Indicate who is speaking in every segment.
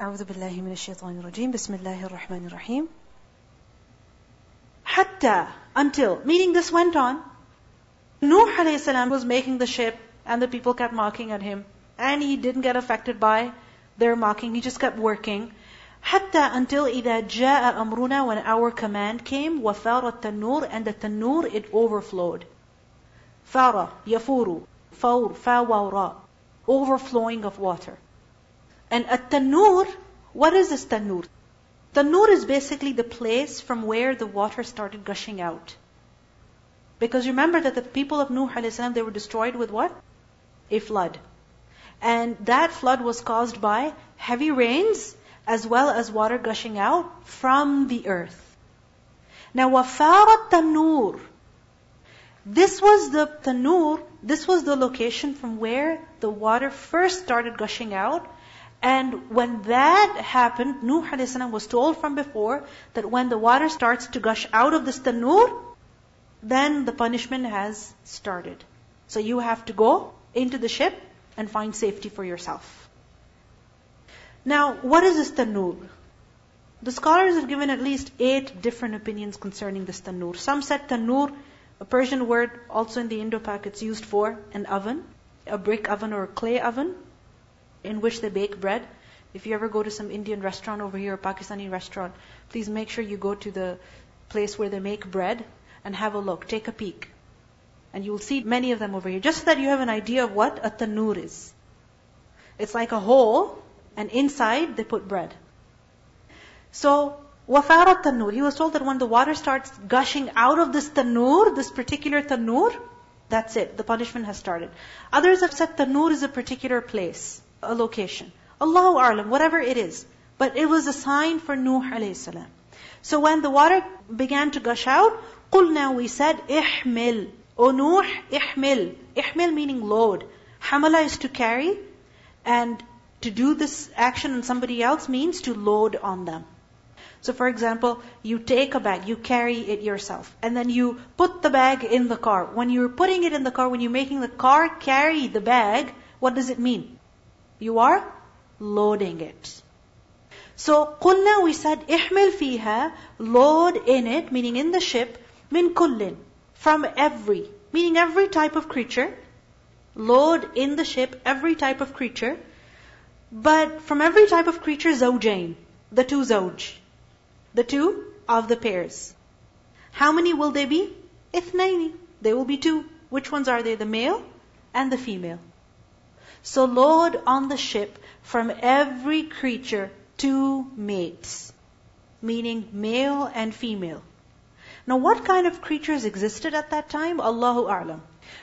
Speaker 1: أعوذ بالله من الشيطان الرجيم بسم الله الرحمن الرحيم حتى until meaning this went on Nuh alayhi salam was making the ship and the people kept mocking at him and he didn't get affected by their mocking he just kept working حتى until إذا جاء أمرنا when our command came وفار التنور and the tanur it overflowed فار يفور فور فاورا overflowing of water and a tanur what is this tanur tanur is basically the place from where the water started gushing out because remember that the people of Nuh salam they were destroyed with what a flood and that flood was caused by heavy rains as well as water gushing out from the earth. Now, wafarat tanur. This was the tanur, this was the location from where the water first started gushing out. And when that happened, Nuh a.s. was told from before that when the water starts to gush out of this tanur, then the punishment has started. So you have to go into the ship and find safety for yourself. Now, what is this tanur? The scholars have given at least eight different opinions concerning this tanur. Some said tanur, a Persian word, also in the Indo-Pak, it's used for an oven, a brick oven or a clay oven, in which they bake bread. If you ever go to some Indian restaurant over here, or Pakistani restaurant, please make sure you go to the place where they make bread and have a look, take a peek. And you will see many of them over here, just so that you have an idea of what a tanur is. It's like a hole, and inside they put bread. So, wafarat tanur, he was told that when the water starts gushing out of this tanur, this particular tanur, that's it, the punishment has started. Others have said tanur is a particular place a location. Allahu A'lam, whatever it is. But it was a sign for Nuh alayhi salam. So when the water began to gush out, قُلْنَا we said, احمل. O Nuh, احمل. Ihmil meaning load. Hamala is to carry, and to do this action on somebody else means to load on them. So for example, you take a bag, you carry it yourself, and then you put the bag in the car. When you're putting it in the car, when you're making the car carry the bag, what does it mean? You are loading it. So, قُلْنَا we said, احمل فيها, load in it, meaning in the ship, min kullin, from every, meaning every type of creature, load in the ship every type of creature, but from every type of creature, zawjain, the two zawj, the two of the pairs. How many will they be? Ithnaini. They will be two. Which ones are they? The male and the female. So load on the ship from every creature two mates, meaning male and female. Now what kind of creatures existed at that time? Allahu A'lam.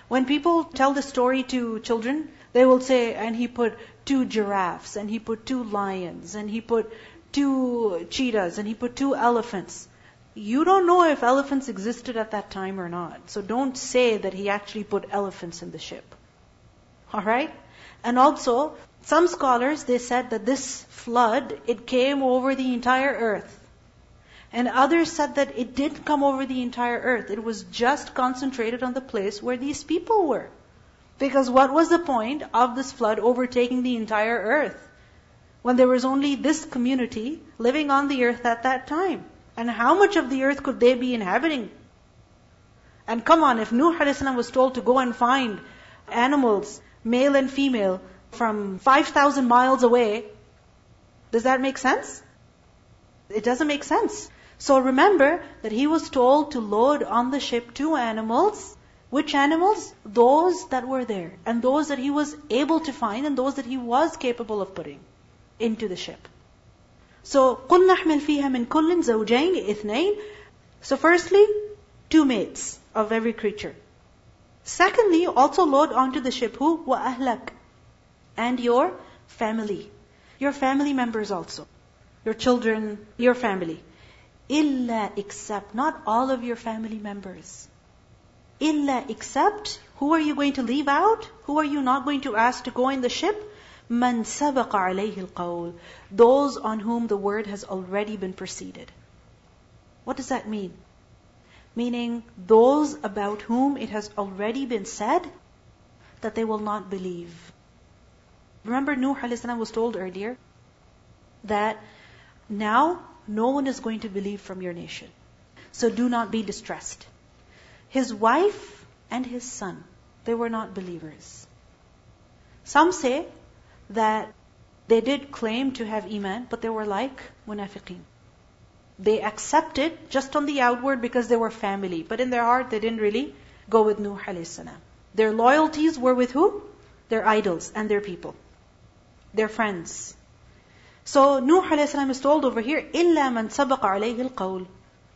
Speaker 1: When people tell the story to children, they will say, and he put two giraffes, and he put two lions, and he put two cheetahs, and he put two elephants. You don't know if elephants existed at that time or not. So don't say that he actually put elephants in the ship. Alright? And also, some scholars, they said that this flood, it came over the entire earth. And others said that it didn't come over the entire earth. It was just concentrated on the place where these people were. Because what was the point of this flood overtaking the entire earth? When there was only this community living on the earth at that time. And how much of the earth could they be inhabiting? And come on, if Nuh a.s. was told to go and find animals, male and female, from 5,000 miles away, does that make sense? It doesn't make sense. So remember that he was told to load on the ship two animals which animals? Those that were there. And those that he was able to find and those that he was capable of putting into the ship. So, قُلْ نَحْمِلْ فِيهَا مِنْ كُلٍّ زَوْجَيْنِ اثْنَيْنِ So firstly, two mates of every creature. Secondly, also load onto the ship who? وَأَهْلَكَ And your family. Your family members also. Your children, your family. إِلَّا except, not all of your family members. Illa except, who are you going to leave out? Who are you not going to ask to go in the ship? Man sabaqa alayhi al Those on whom the word has already been preceded. What does that mean? Meaning, those about whom it has already been said that they will not believe. Remember Nuh a.s. was told earlier that now no one is going to believe from your nation. So do not be distressed. His wife and his son, they were not believers. Some say that they did claim to have Iman, but they were like munafiqeen. They accepted just on the outward because they were family, but in their heart they didn't really go with Nuh alayhi salam. Their loyalties were with who? Their idols and their people. Their friends. So Nuh alayhi salam is told over here, إِلَّا مَنْ سَبَقَ عَلَيْهِ الْقَوْلِ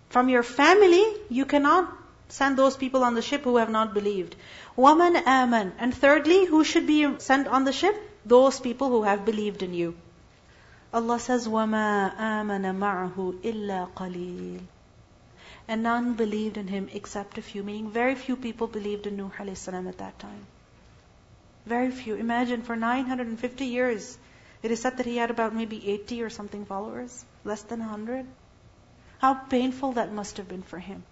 Speaker 1: From your family, you cannot send those people on the ship who have not believed. وَمَنْ آمَنْ And thirdly, who should be sent on the ship? Those people who have believed in you. Allah says, وَمَا آمَنَ مَعَهُ إِلَّا قَلِيلٌ And none believed in him except a few, meaning very few people believed in Nuh a.s. at that time. Very few. Imagine for 950 years, it is said that he had about maybe 80 or something followers, less than 100. How painful that must have been for him.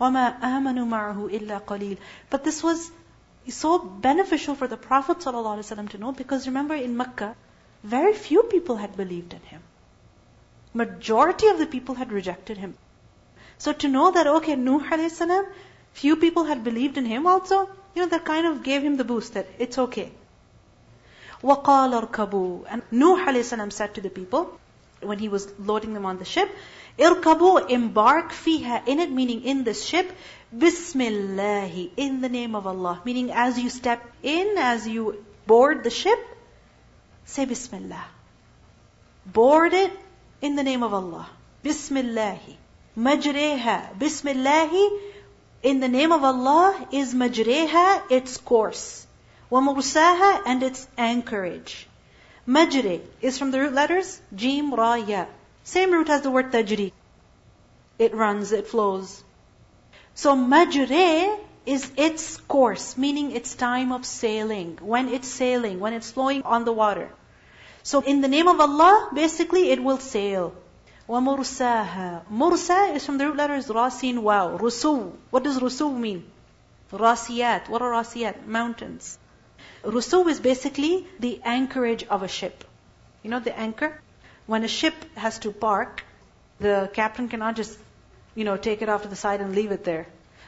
Speaker 1: وَمَا آمَنُوا مَعَهُ إِلَّا قَلِيلٌ But this was so beneficial for the Prophet ﷺ to know because remember in Mecca, very few people had believed in him. Majority of the people had rejected him. So to know that, okay, Nuh alayhi few people had believed in him also, you know, that kind of gave him the boost that it's okay. وَقَالَ ارْكَبُوا And Nuh alayhi said to the people, when he was loading them on the ship, Irkabu, embark fiha, in it, meaning in this ship, Bismillahi, in the name of Allah. Meaning as you step in, as you board the ship, say Bismillah. Board it in the name of Allah. Bismillahi. Majreha. Bismillahi, in the name of Allah is majreha, its course. Wa mursaha, and its anchorage. Majre is from the root letters Jim, Ra, Ya. Same root as the word tajri. It runs, it flows. So majre is its course, meaning its time of sailing. When it's sailing, when it's flowing on the water. So in the name of Allah, basically it will sail. وَمُرْسَاهَا Mursa is from the root letters Rasin Wow. Rusu. What does Rusu mean? Rasiyat. What are Rasiyat? Mountains. Rusu is basically the anchorage of a ship. You know the anchor? When a ship has to park, the captain cannot just, you know, take it off to the side and leave it there.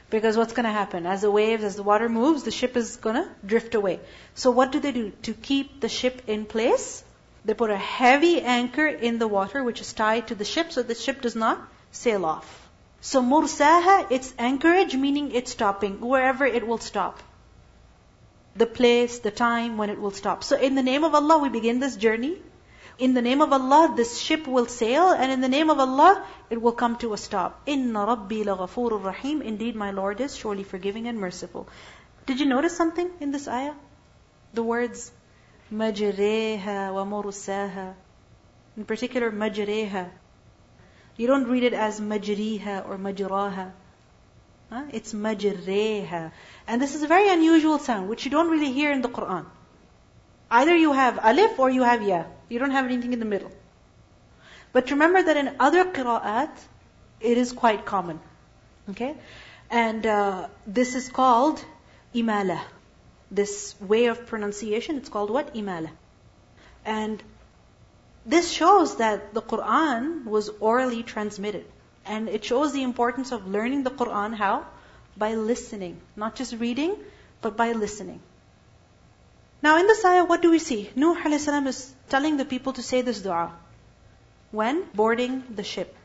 Speaker 1: Because what's going to happen? As the waves, as the water moves, the ship is going to drift away. So what do they do? To keep the ship in place, they put a heavy anchor in the water which is tied to the ship so the ship does not sail off. So mursaha, its anchorage, meaning it's stopping, wherever it will stop. The place, the time when it will stop. So in the name of Allah, we begin this journey. In the name of Allah, this ship will sail, and in the name of Allah, it will come to a stop. Inna Rabbi laghafurur rahim. Indeed, my Lord is surely forgiving and merciful. Did you notice something in this ayah? The words majreha wa mursaha. In particular, majreha. You don't read it as majriha or majraha. Huh? It's majreha. And this is a very unusual sound, which you don't really hear in the Quran. Either you have alif or you have ya. You don't have anything in the middle. But remember that in other qira'at, it is quite common. Okay? And uh, this is called imala. This way of pronunciation, it's called what? Imala. And this shows that the Quran was orally transmitted. And it shows the importance of learning the Quran how? By listening. Not just reading, but by listening. Now in this ayah, what do we see? Nuh a.s. is telling the people to say this dua when boarding the ship.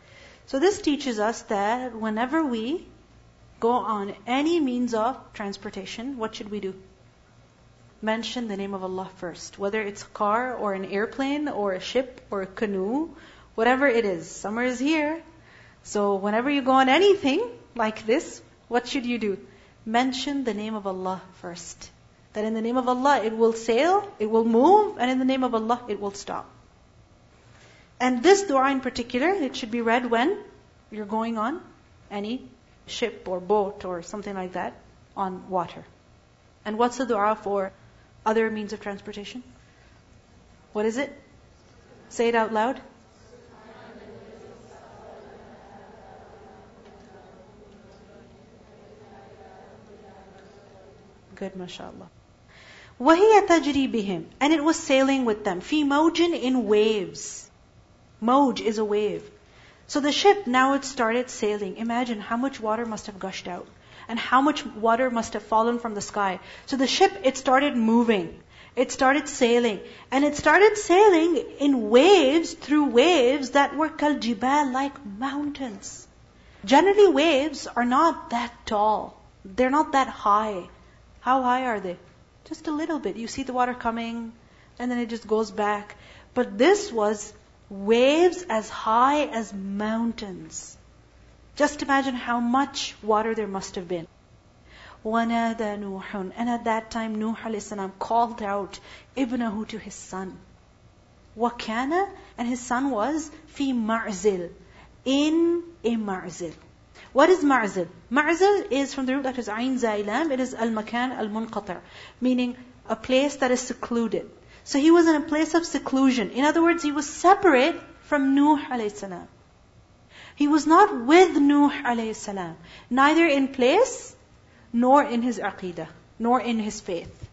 Speaker 1: So this teaches us that whenever we go on any means of transportation, what should we do? Mention the name of Allah first. Whether it's a car or an airplane or a ship or a canoe, whatever it is. Summer is here. So whenever you go on anything like this, what should you do? Mention the name of Allah first. That in the name of Allah it will sail, it will move, and in the name of Allah it will stop. And this dua in particular, it should be read when you're going on any ship or boat or something like that on water. And what's the dua for other means of transportation? What is it? Say it out loud. Good, mashallah. وَهِيَ تَجْرِي بِهِمْ And it was sailing with them. فِي مَوْجٍ In waves. Moj is a wave. So the ship now it started sailing. Imagine how much water must have gushed out and how much water must have fallen from the sky. So the ship it started moving. It started sailing. And it started sailing in waves through waves that were kal jibal like mountains. Generally waves are not that tall. They're not that high. How high are they? Just a little bit. You see the water coming and then it just goes back. But this was waves as high as mountains. Just imagine how much water there must have been. وَنَادَى نُوحٌ And at that time Nuh salam called out ibnahu to his son. وَكَانَ And his son was fi ma'zil. In a ma'zil. What is ma'zil? Ma'zil is from the root letters ayn zailam. It is al-makan al-munqata. Meaning a place that is secluded. So he was in a place of seclusion. In other words, he was separate from Nuh alayhi salam. He was not with Nuh alayhi salam, neither in place, nor in his aqidah, nor in his faith.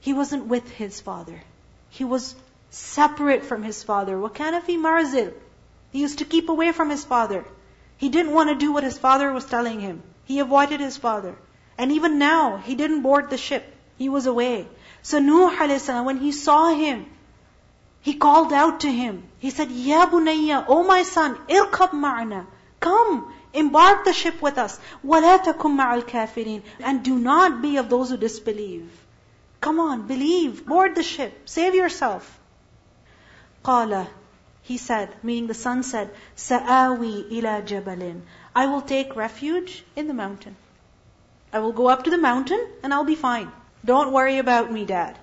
Speaker 1: He wasn't with his father. He was separate from his father. وَكَانَ فِي مَعْزِلٍ He used to keep away from his father. He didn't want to do what his father was telling him. He avoided his father. And even now, he didn't board the ship. He was away. So Nuh a.s., when he saw him, he called out to him. He said, Ya bunayya, O my son, irkab ma'ana. Come, embark the ship with us. وَلَا تَكُمْ مَعَ الْكَافِرِينَ And do not be of those who disbelieve. Come on, believe, board the ship, save yourself. قَالَ He said, meaning the son said, سَآوِي إِلَى جَبَلٍ I will take refuge in the mountain. I will go up to the mountain and I'll be fine. Don't worry about me, Dad.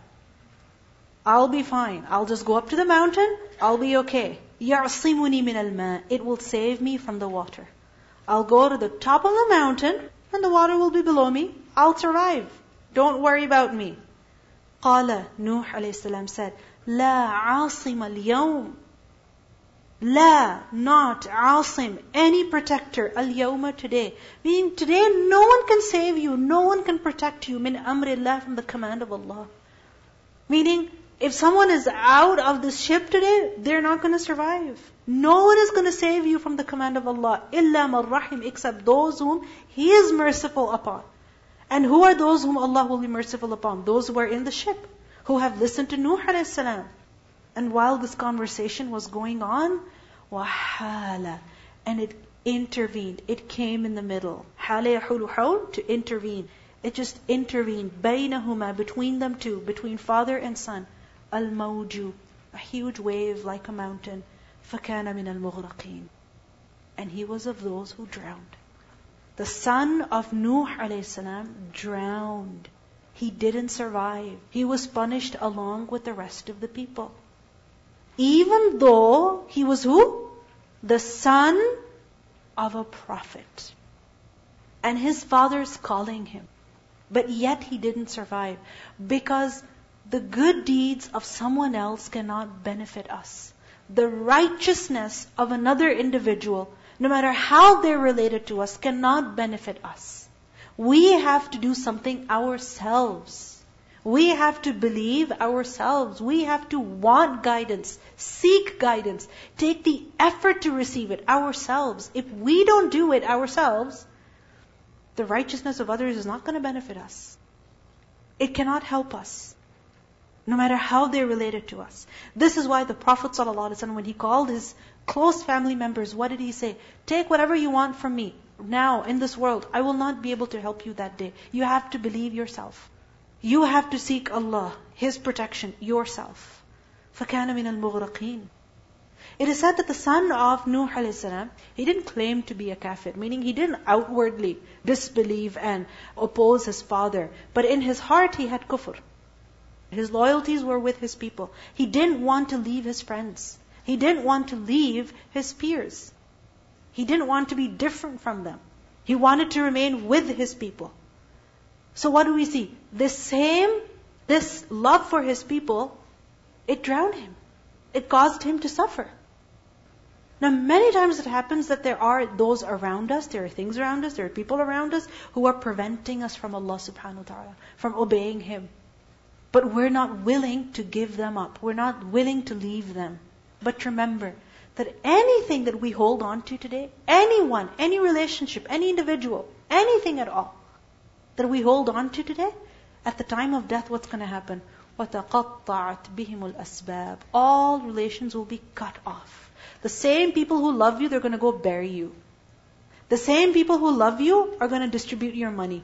Speaker 1: I'll be fine. I'll just go up to the mountain. I'll be okay. يَعْصِمُنِي مِنَ الْمَاءِ It will save me from the water. I'll go to the top of the mountain and the water will be below me. I'll survive. Don't worry about me. قال Nuh alayhi said, لا عاصم اليوم La, not asim, any protector, al yawma today. Meaning today no one can save you, no one can protect you, min amrillah, from the command of Allah. Meaning, if someone is out of this ship today, they're not going to survive. No one is going to save you from the command of Allah. Illa rahim, except those whom He is merciful upon. And who are those whom Allah will be merciful upon? Those who are in the ship, who have listened to Nuh alayhi salam. And while this conversation was going on, وَحَالَ And it intervened. It came in the middle. حَالَ يَحُولُ To intervene. It just intervened. بَيْنَهُمَا Between them two. Between father and son. الْمَوْجُ A huge wave like a mountain. فَكَانَ مِنَ الْمُغْرَقِينَ And he was of those who drowned. The son of Nuh alayhi drowned. He didn't survive. He was punished along with the rest of the people. Even though he was who? the son of a prophet. And his father's calling him. But yet he didn't survive. Because the good deeds of someone else cannot benefit us. The righteousness of another individual, no matter how they're related to us, cannot benefit us. We have to do something ourselves. We have to believe ourselves. We have to want guidance, seek guidance, take the effort to receive it ourselves. If we don't do it ourselves, the righteousness of others is not going to benefit us. It cannot help us. No matter how they're related to us. This is why the Prophet ﷺ, when he called his close family members, what did he say? Take whatever you want from me. Now, in this world, I will not be able to help you that day. You have to believe yourself. You have to seek Allah, His protection, yourself. فَكَانَ مِنَ الْمُغْرَقِينَ It is said that the son of Nuh a.s., he didn't claim to be a kafir, meaning he didn't outwardly disbelieve and oppose his father. But in his heart he had kufr. His loyalties were with his people. He didn't want to leave his friends. He didn't want to leave his peers. He didn't want to be different from them. He wanted to remain with his people. So what do we see? This same, this love for his people, it drowned him. It caused him to suffer. Now, many times it happens that there are those around us, there are things around us, there are people around us who are preventing us from Allah subhanahu wa ta'ala, from obeying Him. But we're not willing to give them up. We're not willing to leave them. But remember that anything that we hold on to today, anyone, any relationship, any individual, anything at all that we hold on to today, at the time of death, what's going to happen? وَتَقَطَّعَتْ بِهِمُ الْأَسْبَابِ All relations will be cut off. The same people who love you, they're going to go bury you. The same people who love you are going to distribute your money.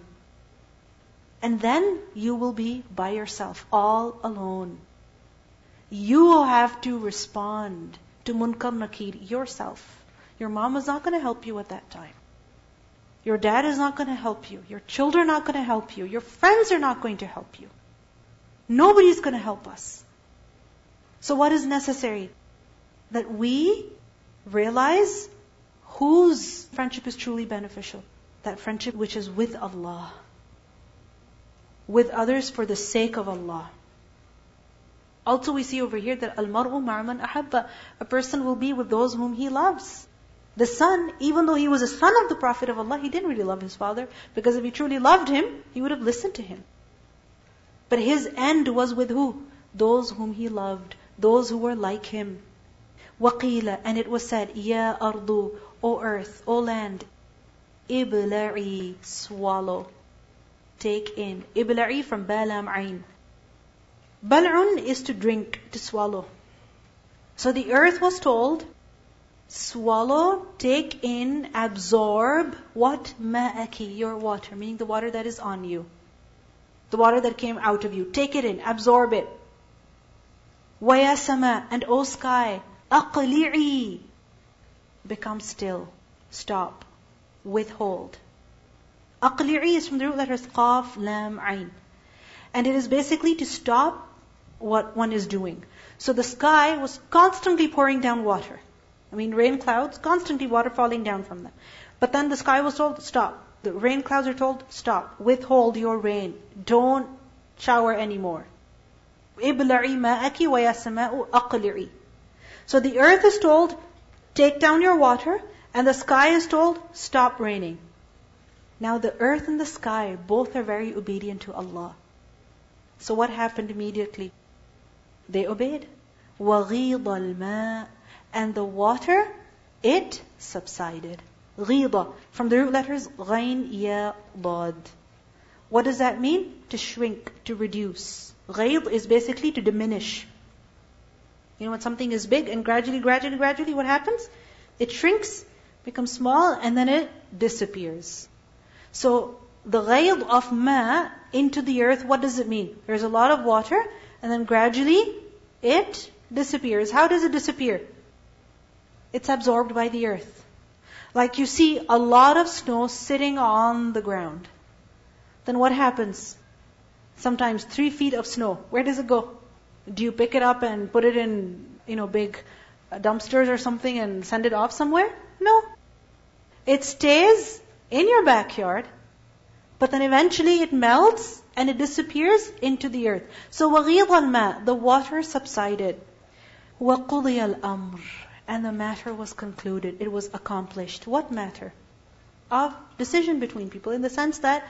Speaker 1: And then you will be by yourself, all alone. You will have to respond to munkar nakir yourself. Your mom is not going to help you at that time. Your dad is not going to help you. Your children are not going to help you. Your friends are not going to help you. Nobody is going to help us. So what is necessary? That we realize whose friendship is truly beneficial. That friendship which is with Allah. With others for the sake of Allah. Also we see over here that al-mar'u ma'man ahabba. A person will be with those whom he loves. The son, even though he was a son of the Prophet of Allah, he didn't really love his father. Because if he truly loved him, he would have listened to him. But his end was with who? Those whom he loved. Those who were like him. وَقِيلَ And it was said, Ya ardu, O earth, O land, ibla'i, swallow. Take in. Ibla'i from balam ain. Bal'un is to drink, to swallow. So the earth was told, swallow, take in, absorb what? Ma'aki, your water, meaning the water that is on you. The water that came out of you. Take it in, absorb it. Waya sama, and O sky, aqli'i, become still, stop, withhold. Aqli'i is from the root letters qaf, lam, ain. And it is basically to stop what one is doing. So the sky was constantly pouring down water. I mean, rain clouds, constantly water falling down from them. But then the sky was told, stop. The rain clouds are told, stop. Withhold your rain. Don't shower anymore. إِبْلَعِي مَاءَكِ وَيَا أَقْلِعِي So the earth is told, take down your water, and the sky is told, stop raining. Now the earth and the sky, both are very obedient to Allah. So what happened immediately? They obeyed. وَغِيضَ الْمَاءِ and the water, it subsided. غِيضَ From the root letters, غَيْن يَا ضاد. What does that mean? To shrink, to reduce. غَيْض is basically to diminish. You know when something is big and gradually, gradually, gradually what happens? It shrinks, becomes small, and then it disappears. So, the ghayb of ma into the earth, what does it mean? There's a lot of water, and then gradually it disappears. How does it disappear? It's absorbed by the earth. Like you see a lot of snow sitting on the ground. Then what happens? Sometimes three feet of snow. Where does it go? Do you pick it up and put it in, you know, big dumpsters or something and send it off somewhere? No. It stays in your backyard, but then eventually it melts and it disappears into the earth. So وَغِيضَ الْمَاء The water subsided. وَقُضِيَ الْأَمْرِ and the matter was concluded. It was accomplished. What matter? Of decision between people, in the sense that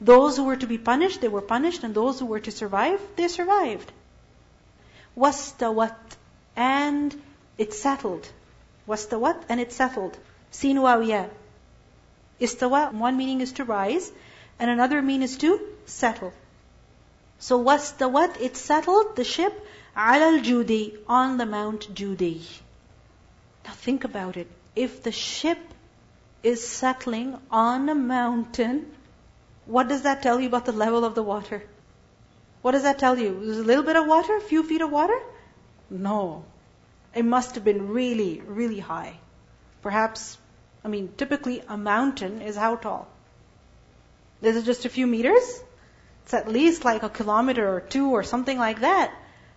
Speaker 1: those who were to be punished, they were punished, and those who were to survive, they survived. Wastawat, and it settled. Wastawat, and it settled. Sin wawiya. Istawa, one meaning is to rise, and another meaning is to settle. So wastawat, it settled the ship, al judi, on the Mount Judi. Now think about it. If the ship is settling on a mountain, what does that tell you about the level of the water? What does that tell you? There's a little bit of water, a few feet of water? No. It must have been really, really high. Perhaps, I mean, typically a mountain is how tall? Is it just a few meters? It's at least like a kilometer or two or something like that.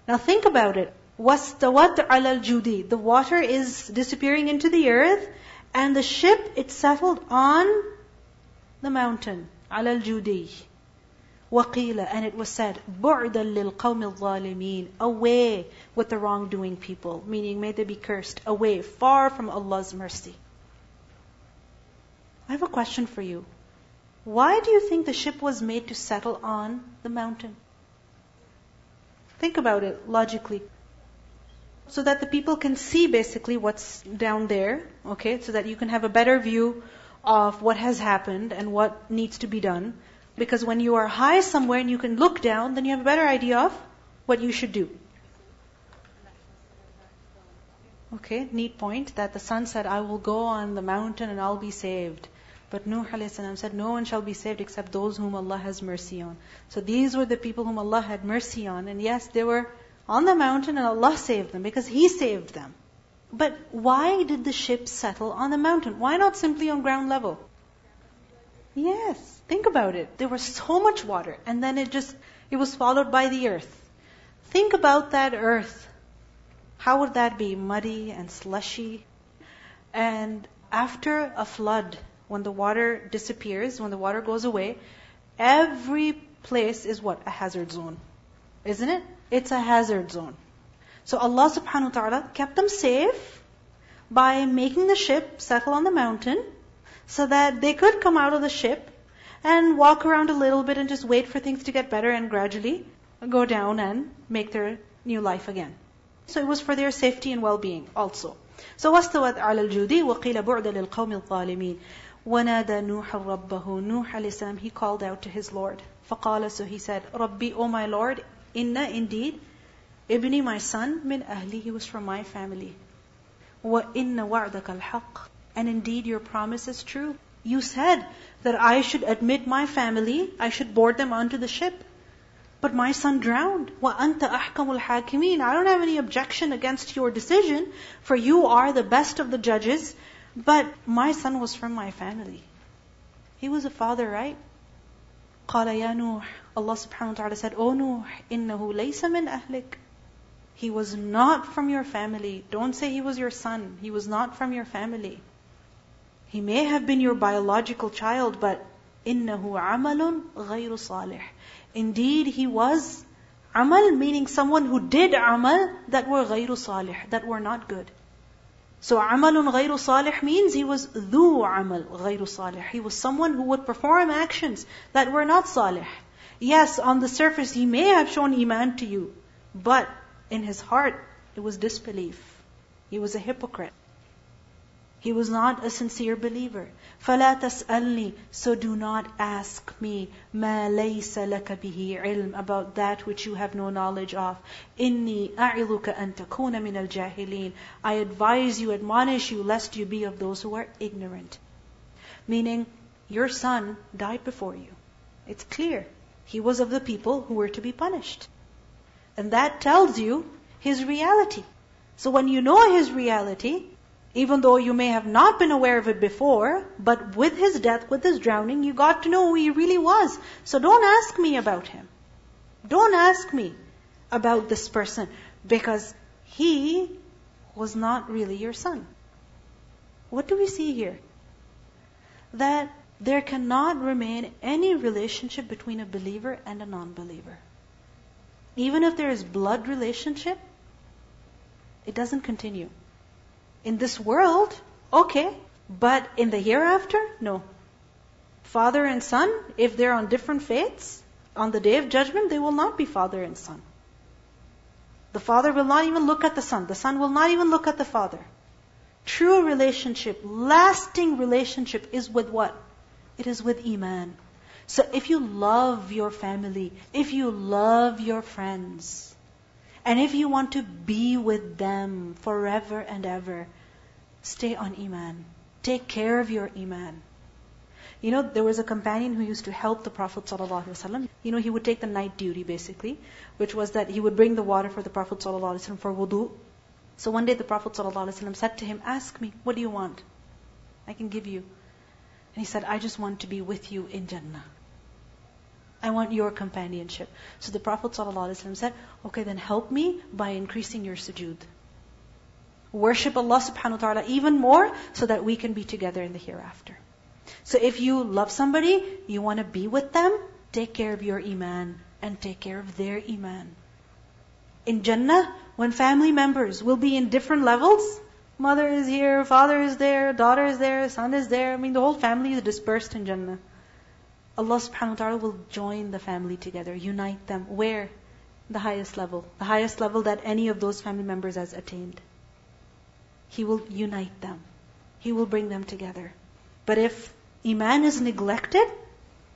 Speaker 1: Now think about it. وَاسْتَوَتْ عَلَى الْجُودِ The water is disappearing into the earth, and the ship, it settled on the mountain, عَلَى الْجُودِ وَقِيلَ And it was said, بُعْدًا لِلْقَوْمِ الظَّالِمِينَ Away with the wrongdoing people, meaning may they be cursed, away, far from Allah's mercy. I have a question for you. Why do you think the ship was made to settle on the mountain? Think about it logically. so that the people can see basically what's down there, okay, so that you can have a better view of what has happened and what needs to be done. Because when you are high somewhere and you can look down, then you have a better idea of what you should do. Okay, neat point that the son said, I will go on the mountain and I'll be saved. But Nuh a.s. said, No one shall be saved except those whom Allah has mercy on. So these were the people whom Allah had mercy on. And yes, they were on the mountain and Allah saved them because He saved them. But why did the ship settle on the mountain? Why not simply on ground level? Yes, think about it. There was so much water and then it just, it was swallowed by the earth. Think about that earth. How would that be? Muddy and slushy. And after a flood, when the water disappears, when the water goes away, every place is what? A hazard zone. Isn't it? It's a hazard zone. So Allah subhanahu wa ta'ala kept them safe by making the ship settle on the mountain so that they could come out of the ship and walk around a little bit and just wait for things to get better and gradually go down and make their new life again. So it was for their safety and well-being also. So واستوت على الجودي وقيل بعد للقوم الظالمين ونادى نوح ربه Nuh alayhi he called out to his Lord فقال so he said ربي O my Lord inna indeed ibni my son min ahli he was from my family وَإِنَّ وَعْدَكَ الْحَقِّ And indeed your promise is true. You said that I should admit my family, I should board them onto the ship. But my son drowned. وَأَنْتَ أَحْكَمُ الْحَاكِمِينَ I don't have any objection against your decision, for you are the best of the judges. But my son was from my family. He was a father, right? قال يا نوح Allah subhanahu wa ta'ala said, O Nuh, إِنَّهُ لَيْسَ مِنْ أَهْلِكَ He was not from your family. Don't say he was your son. He was not from your family. He may have been your biological child, but إِنَّهُ عَمَلٌ غَيْرُ صَالِحٍ Indeed, he was amal, meaning someone who did amal that were غَيْرُ صَالِحٍ, that were not good. So amalun ghayru salih means he was dhu amal ghayru salih. He was someone who would perform actions that were not salih. Yes, on the surface he may have shown iman to you, but in his heart it was disbelief. He was a hypocrite. He was not a sincere believer. فَلَا تَسْأَلْنِي So do not ask me مَا لَيْسَ لَكَ بِهِ عِلْمٍ About that which you have no knowledge of. إِنِّي أَعِظُكَ أَن تَكُونَ مِنَ الْجَاهِلِينَ I advise you, admonish you, lest you be of those who are ignorant. Meaning, your son died before you. It's clear. He was of the people who were to be punished. And that tells you his reality. So when you know his reality, even though you may have not been aware of it before, but with his death, with his drowning, you got to know who he really was. So don't ask me about him. Don't ask me about this person because he was not really your son. What do we see here? That there cannot remain any relationship between a believer and a non-believer. Even if there is blood relationship, it doesn't continue. In this world, okay. But in the hereafter, no. Father and son, if they're on different faiths, on the day of judgment, they will not be father and son. The father will not even look at the son. The son will not even look at the father. True relationship, lasting relationship is with what? It is with Iman. So if you love your family, if you love your friends, and if you want to be with them forever and ever, stay on Iman. Take care of your Iman. You know, there was a companion who used to help the Prophet ﷺ. You know, he would take the night duty basically, which was that he would bring the water for the Prophet ﷺ for wudu. So one day the Prophet ﷺ said to him, Ask me, what do you want? I can give you. And he said, I just want to be with you in Jannah. I want your companionship. So the Prophet ﷺ said, okay, then help me by increasing your sujood. Worship Allah subhanahu wa ta'ala even more so that we can be together in the hereafter. So if you love somebody, you want to be with them, take care of your iman and take care of their iman. In Jannah, when family members will be in different levels, mother is here, father is there, daughter is there, son is there, I mean the whole family is dispersed in Jannah. Allah subhanahu wa ta'ala will join the family together, unite them. Where? the highest level, the highest level that any of those family members has attained. He will unite them. He will bring them together. But if Iman is neglected,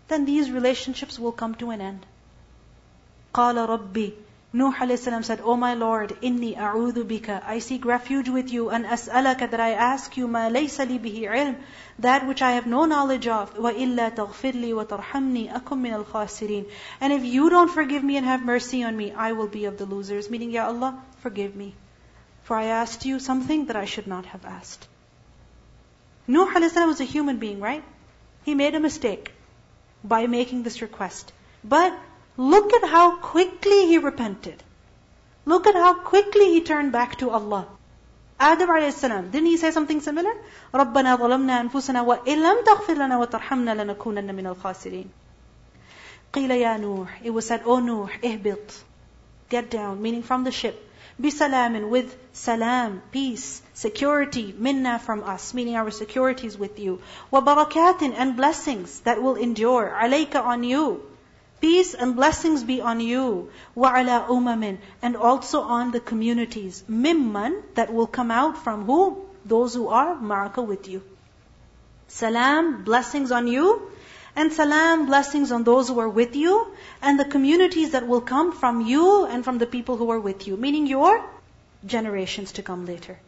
Speaker 1: then these relationships will come to an end. قال ربي Nuh a.s. said, Oh my Lord, inni a'udhu bika. I seek refuge with you and as'alaka that I ask you ma laysa li bihi ilm. That which I have no knowledge of. Wa illa taghfir li wa tarhamni akum min al khasirin. And if you don't forgive me and have mercy on me, I will be of the losers. Meaning, Ya Allah, forgive me. For I asked you something that I should not have asked. Nuh a.s. was a human being, right? He made a mistake by making this request. But Look at how quickly he repented. Look at how quickly he turned back to Allah. Adam a.s. Didn't he say something similar? رَبَّنَا ظَلَمْنَا أَنفُسَنَا وَإِن لَمْ تَغْفِرْ لَنَا وَتَرْحَمْنَا لَنَكُونَنَّ مِنَ الْخَاسِرِينَ قِيلَ يَا نُوحِ It was said, O Nuh, اهبط. Get down, meaning from the ship. بِسَلَامٍ With salam, peace, security, minna from us, meaning our security is with you. وَبَرَكَاتٍ And blessings that will endure. عَلَيْكَ on you. Peace and blessings be on you. وَعَلَى أُمَمٍ And also on the communities. Mimman that will come out from who? Those who are ma'aka with you. Salam, blessings on you. And salam, blessings on those who are with you. And the communities that will come from you and from the people who are with you. Meaning your generations to come later.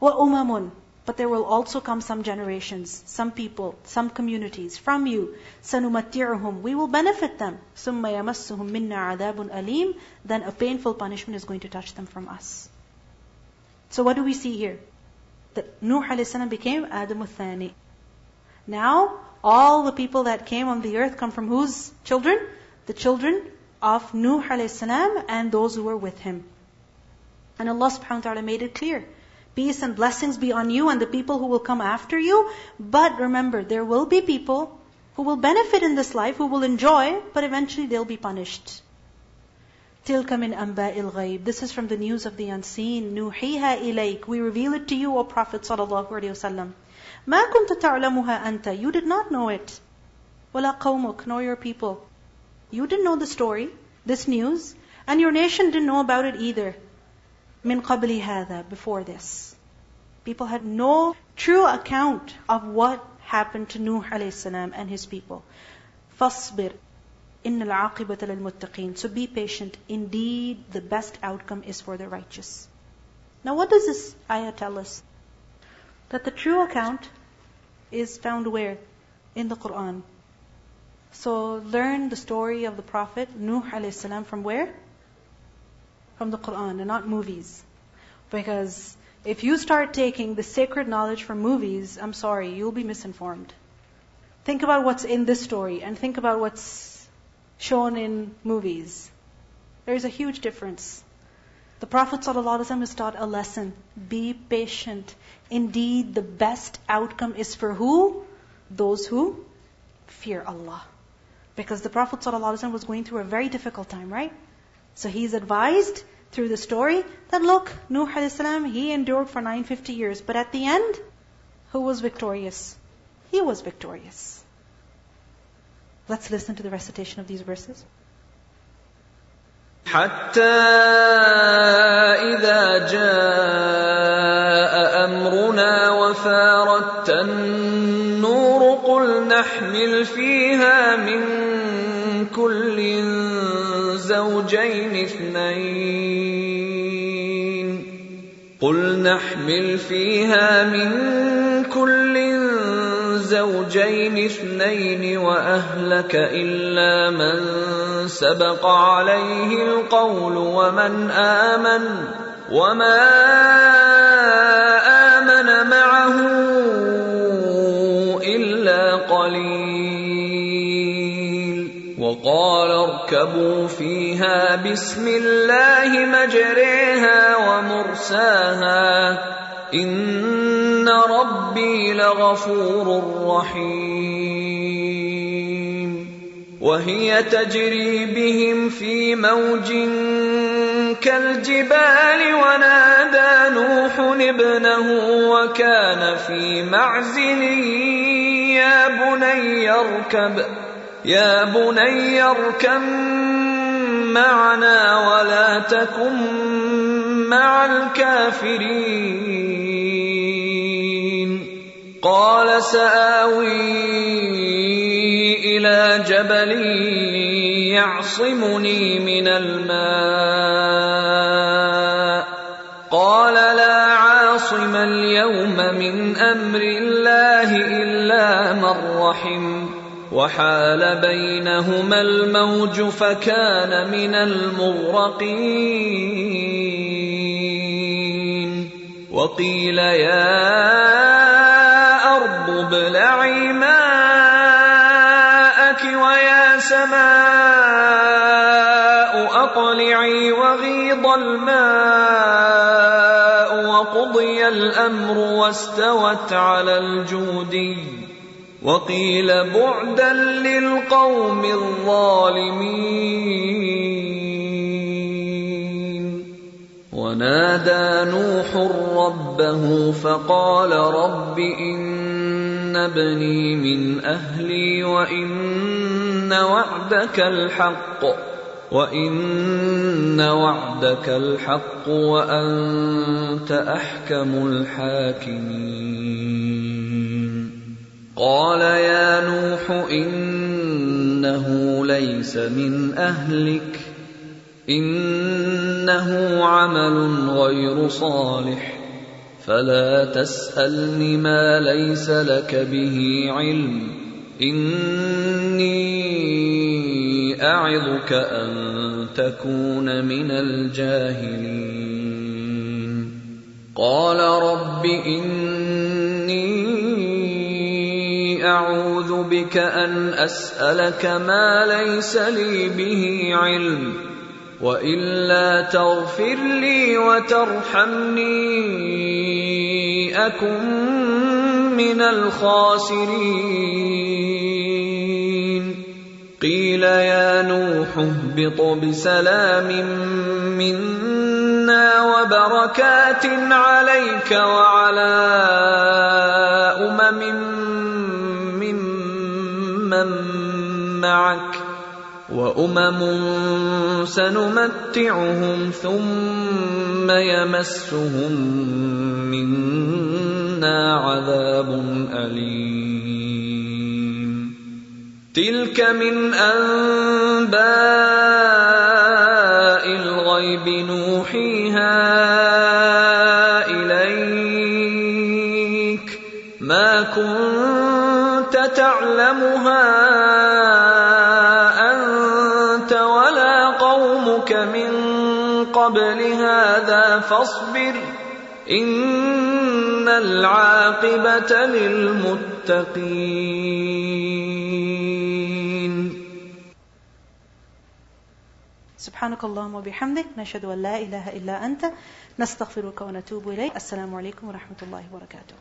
Speaker 1: وَأُمَمٌ but there will also come some generations, some people, some communities from you. سَنُمَتِّعُهُمْ We will benefit them. ثُمَّ يَمَسُّهُمْ مِنَّا عَذَابٌ أَلِيمٌ Then a painful punishment is going to touch them from us. So what do we see here? That Nuh a.s. became Adam al-Thani. Now, all the people that came on the earth come from whose children? The children of Nuh a.s. and those who were with him. And Allah subhanahu wa ta'ala made it clear Peace and blessings be on you and the people who will come after you. But remember, there will be people who will benefit in this life, who will enjoy, but eventually they'll be punished. تِلْكَ مِنْ أَنْبَاءِ الْغَيْبِ This is from the news of the unseen. نُوحِيهَا إِلَيْكَ We reveal it to you, O Prophet sallallahu alaihi wasallam. مَا كُنْتَ تَعْلَمُهَا أَنْتَ You did not know it. وَلَا قَوْمُكَ Nor your people. You didn't know the story, this news, and your nation didn't know about it either. من قبل هذا before this. People had no true account of what happened to Nuh alayhi salam and his people. فاصبر إن العاقبة للمتقين. So be patient. Indeed, the best outcome is for the righteous. Now what does this ayah tell us? That the true account is found where? In the Quran. So learn the story of the Prophet Nuh alayhi salam from where? From the Quran and not movies. Because if you start taking the sacred knowledge from movies, I'm sorry, you'll be misinformed. Think about what's in this story and think about what's shown in movies. There's a huge difference. The Prophet ﷺ has taught a lesson. Be patient. Indeed, the best outcome is for who? Those who fear Allah. Because the Prophet ﷺ was going through a very difficult time, right? So he's advised through the story that look, Nuh a.s. he endured for 950 years, but at the end, who was victorious? He was victorious. Let's listen to the recitation of these verses.
Speaker 2: حتى إذا جاء أمرنا وفارت النور قل نحمل فيها من نحمل فيها من كل زوجين اثنين وأهلك إلا من سبق عليه القول ومن آمن وما وقال اركبوا فيها بسم الله مجريها ومرساها ان ربي لغفور رحيم وهي تجري بهم في موج كالجبال ونادى نوح ابنه وكان في معزل يا بني اركب يا بني اركب معنا ولا تكن مع الكافرين. قال سآوي إلى جبل يعصمني من الماء. قال لا عاصم اليوم من أمر الله إلا من رحم. وحال بينهما الموج فكان من المغرقين. وقيل يا أرض ابلعي ماءك ويا سماء اقلعي وغيض الماء وقضي الأمر واستوت على الجودي. وقيل بعدا للقوم الظالمين. ونادى نوح ربه فقال رب إن ابني من أهلي وإن وعدك الحق وإن وعدك الحق وأنت أحكم الحاكمين. قال يا نوح إنه ليس من أهلك إنه عمل غير صالح فلا تسألني ما ليس لك به علم إني أعظك أن تكون من الجاهلين. قال رب إني أعوذ بك أن أسألك ما ليس لي به علم وإلا تغفر لي وترحمني أكن من الخاسرين. قيل يا نوح اهبط بسلام منا وبركات عليك وعلى أمم ممن معك وأمم سنمتعهم ثم يمسهم منا عذاب أليم. تلك من أنباء الغيب نوحيها قبل هذا فاصبر إن العاقبة للمتقين.
Speaker 1: سبحانك اللهم وبحمدك نشهد أن لا إله إلا أنت نستغفرك ونتوب إليك. السلام عليكم ورحمة الله وبركاته.